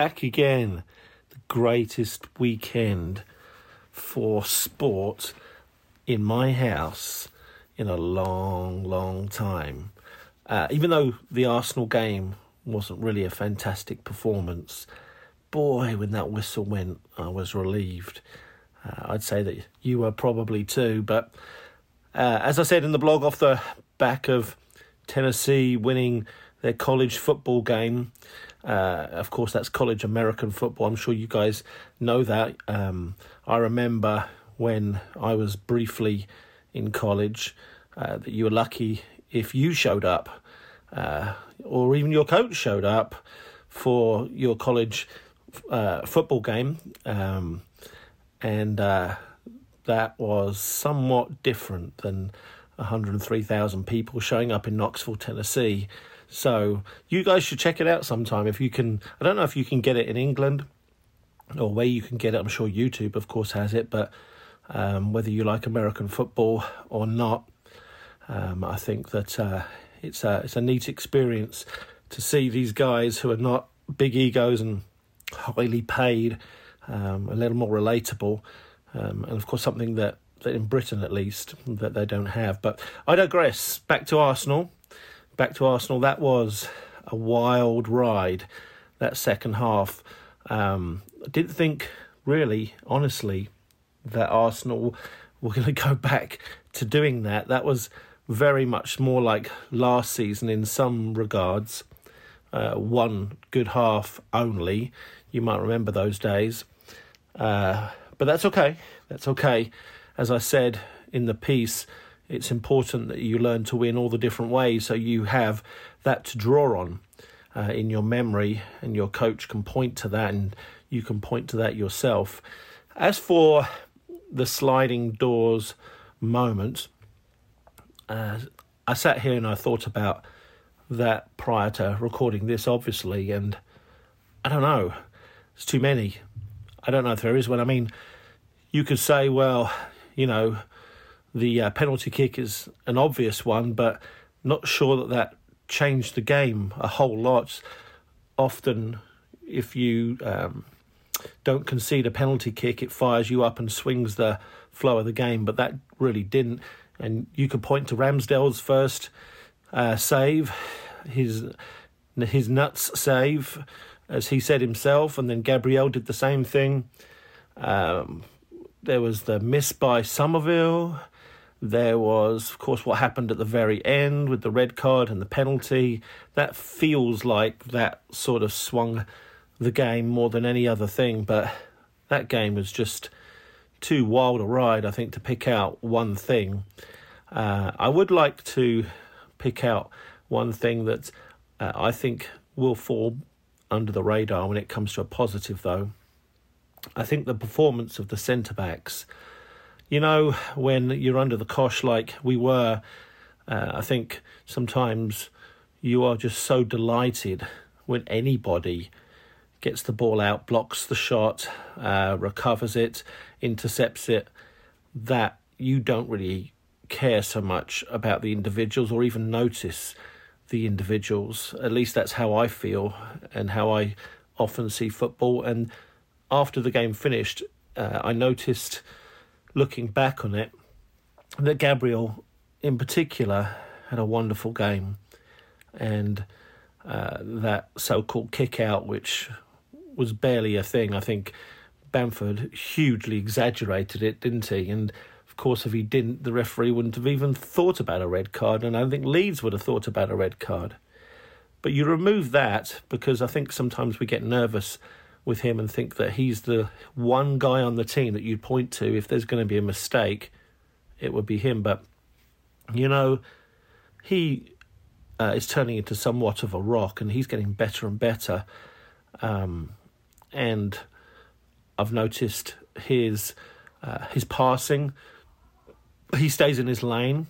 Back again. The greatest weekend for sport in my house in a long, long time. Uh, even though the Arsenal game wasn't really a fantastic performance, boy, when that whistle went, I was relieved. Uh, I'd say that you were probably too, but uh, as I said in the blog, off the back of Tennessee winning their college football game, uh, of course, that's college American football. I'm sure you guys know that. Um, I remember when I was briefly in college uh, that you were lucky if you showed up, uh, or even your coach showed up for your college uh, football game. Um, and uh, that was somewhat different than 103,000 people showing up in Knoxville, Tennessee so you guys should check it out sometime if you can. I don't know if you can get it in England or where you can get it. I'm sure YouTube, of course, has it, but um, whether you like American football or not, um, I think that uh, it's a it's a neat experience to see these guys who are not big egos and highly paid, um, a little more relatable, um, and of course something that, that in Britain at least that they don't have. But I digress. Back to Arsenal back to Arsenal, that was a wild ride. That second half, um, I didn't think really, honestly, that Arsenal were going to go back to doing that. That was very much more like last season in some regards. Uh, one good half only. You might remember those days. Uh, but that's okay. That's okay. As I said in the piece, it's important that you learn to win all the different ways so you have that to draw on uh, in your memory and your coach can point to that and you can point to that yourself. As for the sliding doors moment, uh, I sat here and I thought about that prior to recording this, obviously, and I don't know, it's too many. I don't know if there is one. I mean, you could say, well, you know, the uh, penalty kick is an obvious one, but not sure that that changed the game a whole lot. Often, if you um, don't concede a penalty kick, it fires you up and swings the flow of the game, but that really didn't. And you could point to Ramsdale's first uh, save, his his nuts save, as he said himself, and then Gabriel did the same thing. Um, there was the miss by Summerville. There was, of course, what happened at the very end with the red card and the penalty. That feels like that sort of swung the game more than any other thing, but that game was just too wild a ride, I think, to pick out one thing. Uh, I would like to pick out one thing that uh, I think will fall under the radar when it comes to a positive, though. I think the performance of the centre backs you know, when you're under the cosh like we were, uh, I think sometimes you are just so delighted when anybody gets the ball out, blocks the shot, uh, recovers it, intercepts it, that you don't really care so much about the individuals or even notice the individuals. At least that's how I feel and how I often see football. And after the game finished, uh, I noticed looking back on it, that Gabriel, in particular, had a wonderful game, and uh, that so-called kick out, which was barely a thing. I think Bamford hugely exaggerated it, didn't he? And of course, if he didn't, the referee wouldn't have even thought about a red card, and I don't think Leeds would have thought about a red card. But you remove that because I think sometimes we get nervous with him and think that he's the one guy on the team that you'd point to if there's going to be a mistake, it would be him. But, you know, he uh, is turning into somewhat of a rock and he's getting better and better. Um, and I've noticed his uh, his passing. He stays in his lane.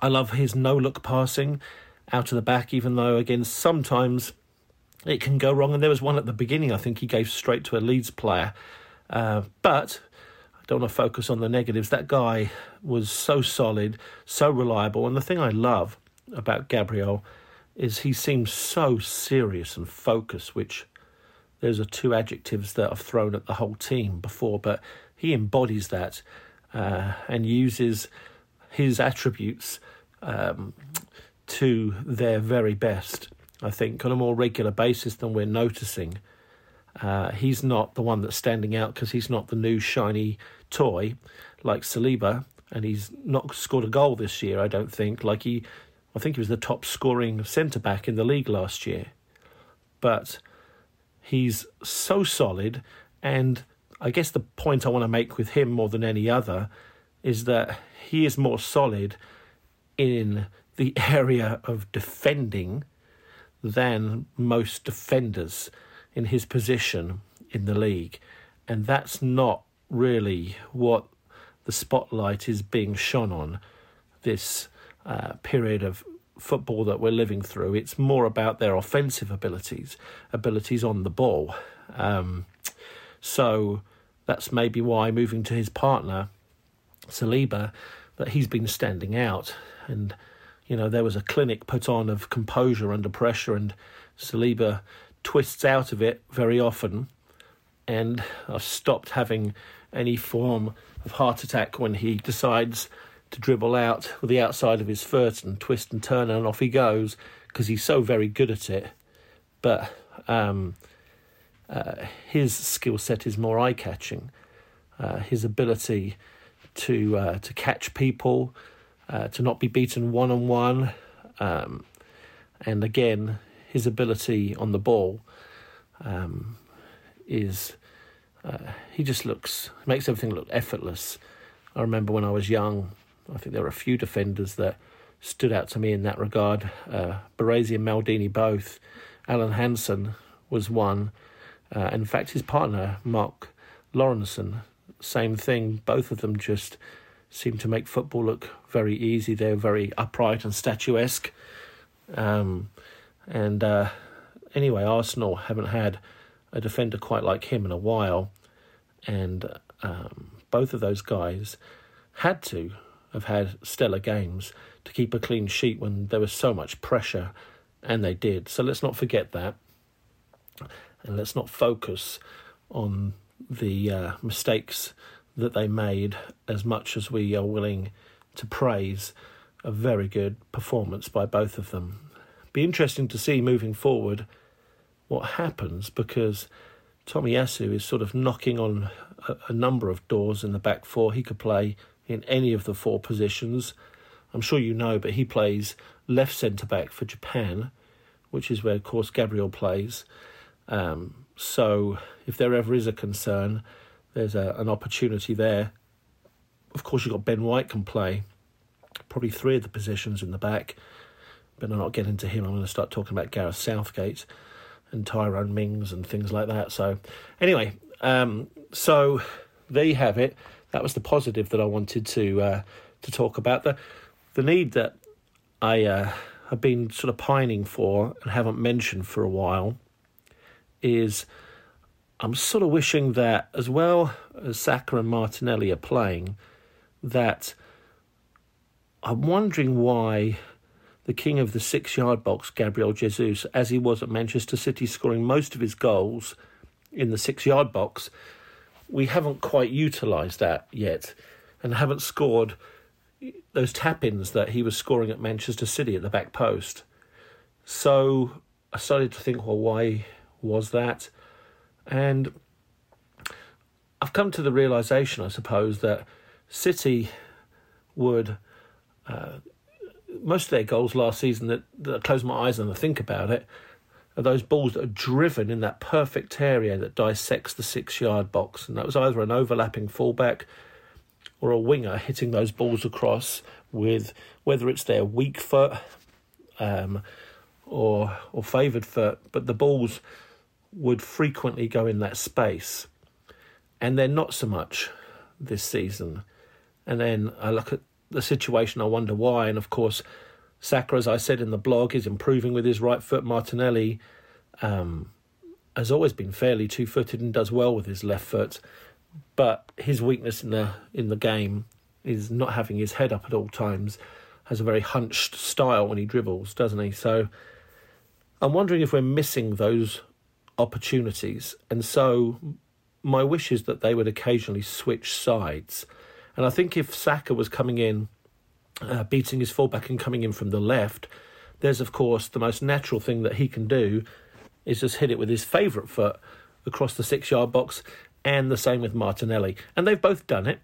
I love his no look passing out of the back, even though again sometimes it can go wrong. And there was one at the beginning, I think he gave straight to a Leeds player. Uh, but I don't want to focus on the negatives. That guy was so solid, so reliable. And the thing I love about Gabriel is he seems so serious and focused, which those are two adjectives that I've thrown at the whole team before, but he embodies that uh, and uses his attributes um, to their very best. I think on a more regular basis than we're noticing. Uh, he's not the one that's standing out because he's not the new shiny toy like Saliba, and he's not scored a goal this year. I don't think. Like he, I think he was the top scoring centre back in the league last year, but he's so solid. And I guess the point I want to make with him more than any other is that he is more solid in the area of defending than most defenders in his position in the league. And that's not really what the spotlight is being shone on this uh, period of football that we're living through. It's more about their offensive abilities, abilities on the ball. Um, so that's maybe why moving to his partner, Saliba, that he's been standing out. And, you know, there was a clinic put on of composure under pressure, and Saliba twists out of it very often. And I've stopped having any form of heart attack when he decides to dribble out with the outside of his foot and twist and turn and off he goes because he's so very good at it. But um, uh, his skill set is more eye catching. Uh, his ability to uh, to catch people, uh, to not be beaten one on one, and again his ability on the ball um, is uh, he just looks makes everything look effortless. I remember when I was young I think there were a few defenders that stood out to me in that regard. Uh, Baresi and Maldini both. Alan Hansen was one. Uh, in fact, his partner, Mark Lawrenson, same thing. Both of them just seem to make football look very easy. They're very upright and statuesque. Um, and uh, anyway, Arsenal haven't had a defender quite like him in a while. And um, both of those guys had to have had stellar games to keep a clean sheet when there was so much pressure, and they did. So let's not forget that, and let's not focus on the uh, mistakes that they made as much as we are willing to praise a very good performance by both of them. Be interesting to see moving forward what happens because Tommy Tomiyasu is sort of knocking on a, a number of doors in the back four. He could play in any of the four positions. I'm sure you know, but he plays left centre back for Japan, which is where, of course, Gabriel plays. Um, so if there ever is a concern, there's a, an opportunity there. Of course, you've got Ben White can play probably three of the positions in the back, but I'm not getting into him. I'm going to start talking about Gareth Southgate and Tyrone Mings and things like that. So, anyway, um, so there you have it that was the positive that I wanted to uh, to talk about. The the need that I uh, have been sort of pining for and haven't mentioned for a while is I'm sort of wishing that as well as Saka and Martinelli are playing, that I'm wondering why the king of the six yard box, Gabriel Jesus, as he was at Manchester City, scoring most of his goals in the six yard box, we haven't quite utilised that yet and haven't scored those tap ins that he was scoring at Manchester City at the back post. So I started to think, well, why was that? And I've come to the realization, I suppose, that City would. Uh, most of their goals last season that, that I close my eyes and I think about it are those balls that are driven in that perfect area that dissects the six yard box. And that was either an overlapping fullback or a winger hitting those balls across with whether it's their weak foot um, or or favoured foot, but the balls would frequently go in that space. And they're not so much this season. And then I look at the situation, I wonder why. And of course, Saka, as I said in the blog, is improving with his right foot. Martinelli um, has always been fairly two-footed and does well with his left foot, but his weakness in the in the game is not having his head up at all times. Has a very hunched style when he dribbles, doesn't he? So I'm wondering if we're missing those opportunities. And so my wish is that they would occasionally switch sides. And I think if Saka was coming in, uh, beating his fullback and coming in from the left, there's of course the most natural thing that he can do is just hit it with his favourite foot across the six yard box, and the same with Martinelli. And they've both done it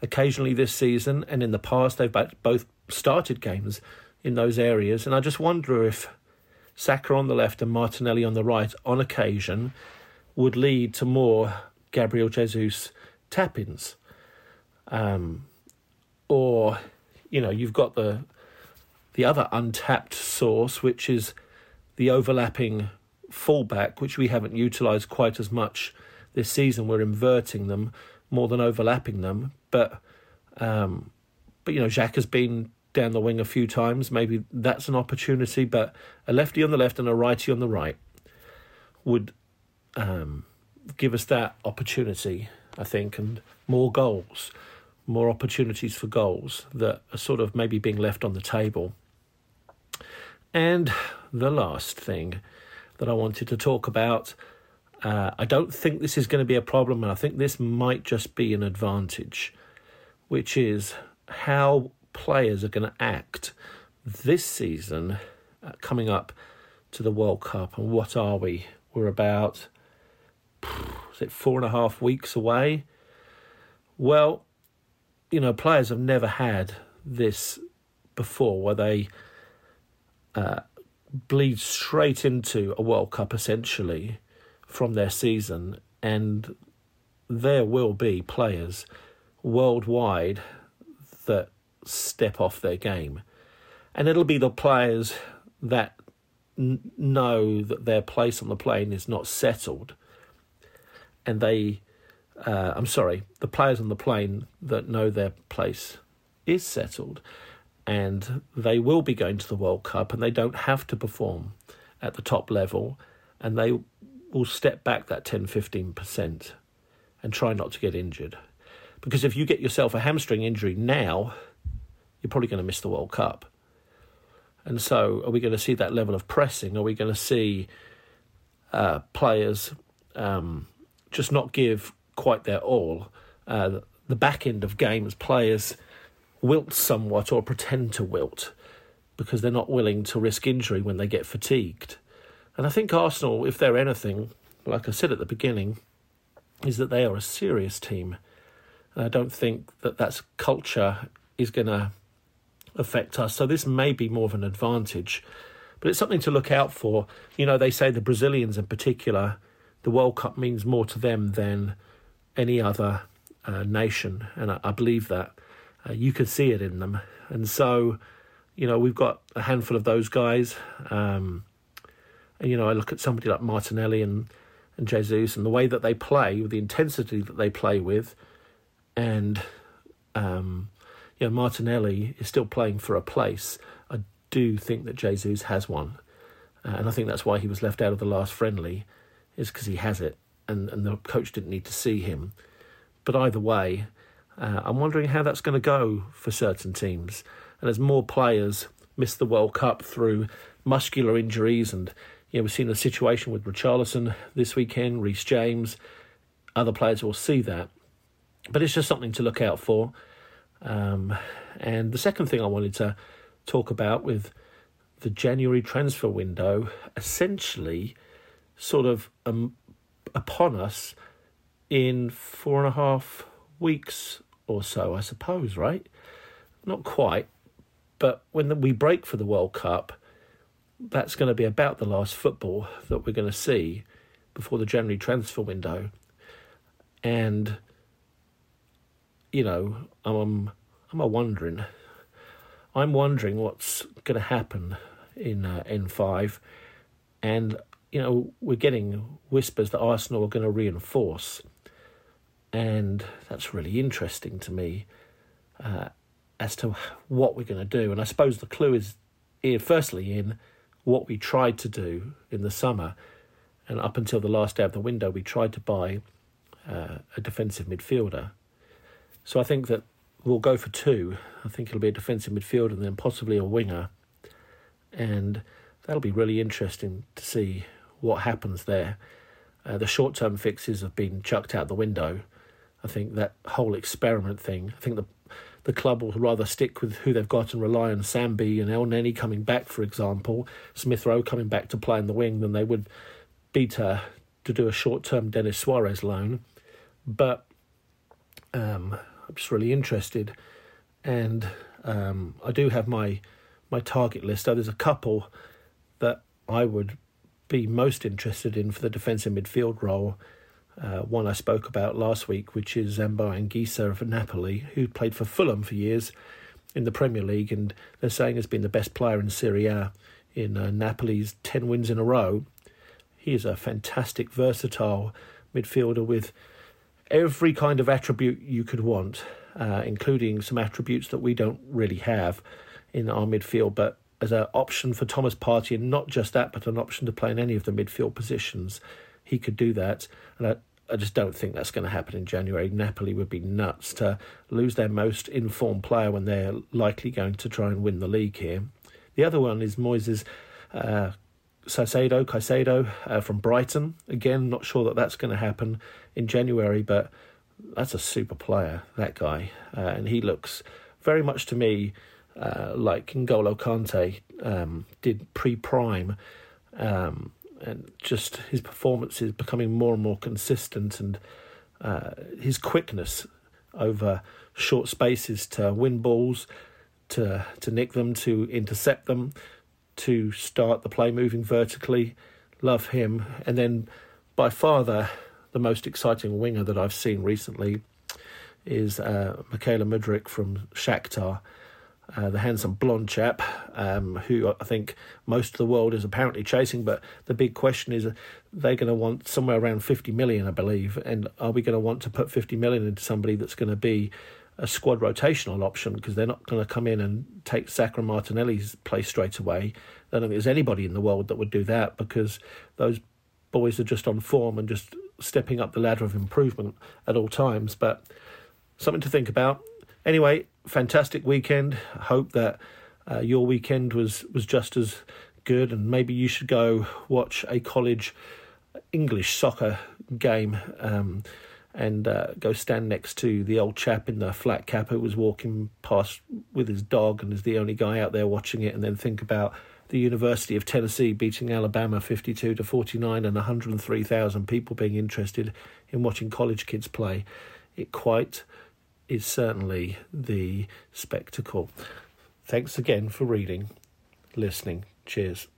occasionally this season, and in the past, they've both started games in those areas. And I just wonder if Saka on the left and Martinelli on the right, on occasion, would lead to more Gabriel Jesus tap ins. Um, or, you know, you've got the the other untapped source, which is the overlapping fullback, which we haven't utilised quite as much this season. We're inverting them more than overlapping them, but um, but you know, Jacques has been down the wing a few times. Maybe that's an opportunity, but a lefty on the left and a righty on the right would um, give us that opportunity, I think, and more goals, more opportunities for goals that are sort of maybe being left on the table. And the last thing that I wanted to talk about. Uh, I don't think this is going to be a problem, and I think this might just be an advantage, which is how players are going to act this season uh, coming up to the World Cup. And what are we? We're about, is it four and a half weeks away? Well, you know, players have never had this before where they uh, bleed straight into a World Cup essentially from their season, and there will be players worldwide that step off their game, and it'll be the players that n- know that their place on the plane is not settled, and they. Uh, I'm sorry, the players on the plane that know their place is settled and they will be going to the World Cup and they don't have to perform at the top level and they will step back that 10 15% and try not to get injured. Because if you get yourself a hamstring injury now, you're probably going to miss the World Cup. And so, are we going to see that level of pressing? Are we going to see uh, players um, just not give quite their all? Uh, the back end of games, players wilt somewhat or pretend to wilt because they're not willing to risk injury when they get fatigued. And I think Arsenal, if they're anything, like I said at the beginning, is that they are a serious team. And I don't think that that's culture is going to affect us. So this may be more of an advantage, but it's something to look out for. You know, they say the Brazilians in particular, the World Cup means more to them than any other uh, nation, and I, I believe that. Uh, you could see it in them. And so, you know, we've got a handful of those guys. Um, and, you know, I look at somebody like Martinelli and, and Jesus and the way that they play, the intensity that they play with. And, um, you know, Martinelli is still playing for a place. I do think that Jesus has one. Uh, and I think that's why he was left out of the last friendly, is because he has it. And, and the coach didn't need to see him. But either way, uh, I'm wondering how that's going to go for certain teams. And as more players miss the World Cup through muscular injuries, and you know, we've seen a situation with Richarlison this weekend, Reece James, other players will see that. But it's just something to look out for. Um, and the second thing I wanted to talk about with the January transfer window, essentially, sort of um, upon us in four and a half weeks or so, I suppose, right? Not quite. But when we break for the World Cup, that's going to be about the last football that we're going to see before the January transfer window. And, you know, I'm, I'm a wondering. I'm wondering what's going to happen in uh, N5. And, you know, we're getting whispers that Arsenal are going to reinforce and that's really interesting to me uh, as to what we're going to do. And I suppose the clue is, firstly, in what we tried to do in the summer, and up until the last day of the window, we tried to buy uh, a defensive midfielder. So I think that we'll go for two. I think it'll be a defensive midfielder and then possibly a winger, and that'll be really interesting to see what happens there. uh, the short term fixes have been chucked out the window. I think that whole experiment thing. I think the the club will rather stick with who they've got and rely on Sambi and Elneny coming back, for example, Smith Rowe coming back to play in the wing, than they would be to, to do a short term Denis Suarez loan. But um, I'm just really interested, and um, I do have my my target list. So there's a couple that I would be most interested in for the defensive midfield role. Uh, one I spoke about last week, which is Zambo Anguissa of Napoli, who played for Fulham for years in the Premier League, and they're saying has been the best player in Serie A in uh, Napoli's 10 wins in a row. He is a fantastic, versatile midfielder with every kind of attribute you could want, uh, including some attributes that we don't really have in our midfield, but as an option for Thomas Partey, and not just that, but an option to play in any of the midfield positions. He could do that, and I, I just don't think that's going to happen in January. Napoli would be nuts to lose their most informed player when they're likely going to try and win the league here. The other one is Moises uh, Caicedo, Caicedo uh, from Brighton. Again, not sure that that's going to happen in January, but that's a super player, that guy. Uh, and he looks very much to me uh, like N'Golo Kante um, did pre prime. Um, and just his performance is becoming more and more consistent, and uh, his quickness over short spaces to win balls, to to nick them, to intercept them, to start the play moving vertically. Love him, and then by far the the most exciting winger that I've seen recently is uh, Mykhailo Mudryk from Shakhtar. Uh, the handsome blonde chap, um, who I think most of the world is apparently chasing. But the big question is, they're going to want somewhere around 50 million, I believe. And are we going to want to put 50 million into somebody that's going to be a squad rotational option? Because they're not going to come in and take Saka or Martinelli's place straight away. I don't think there's anybody in the world that would do that because those boys are just on form and just stepping up the ladder of improvement at all times. But something to think about. Anyway, fantastic weekend. Hope that uh, your weekend was, was just as good, and maybe you should go watch a college English soccer game um, and uh, go stand next to the old chap in the flat cap who was walking past with his dog and is the only guy out there watching it, and then think about the University of Tennessee beating Alabama 52 to 49 and 103,000 people being interested in watching college kids play. It quite is certainly the spectacle. Thanks again for reading, listening. Cheers.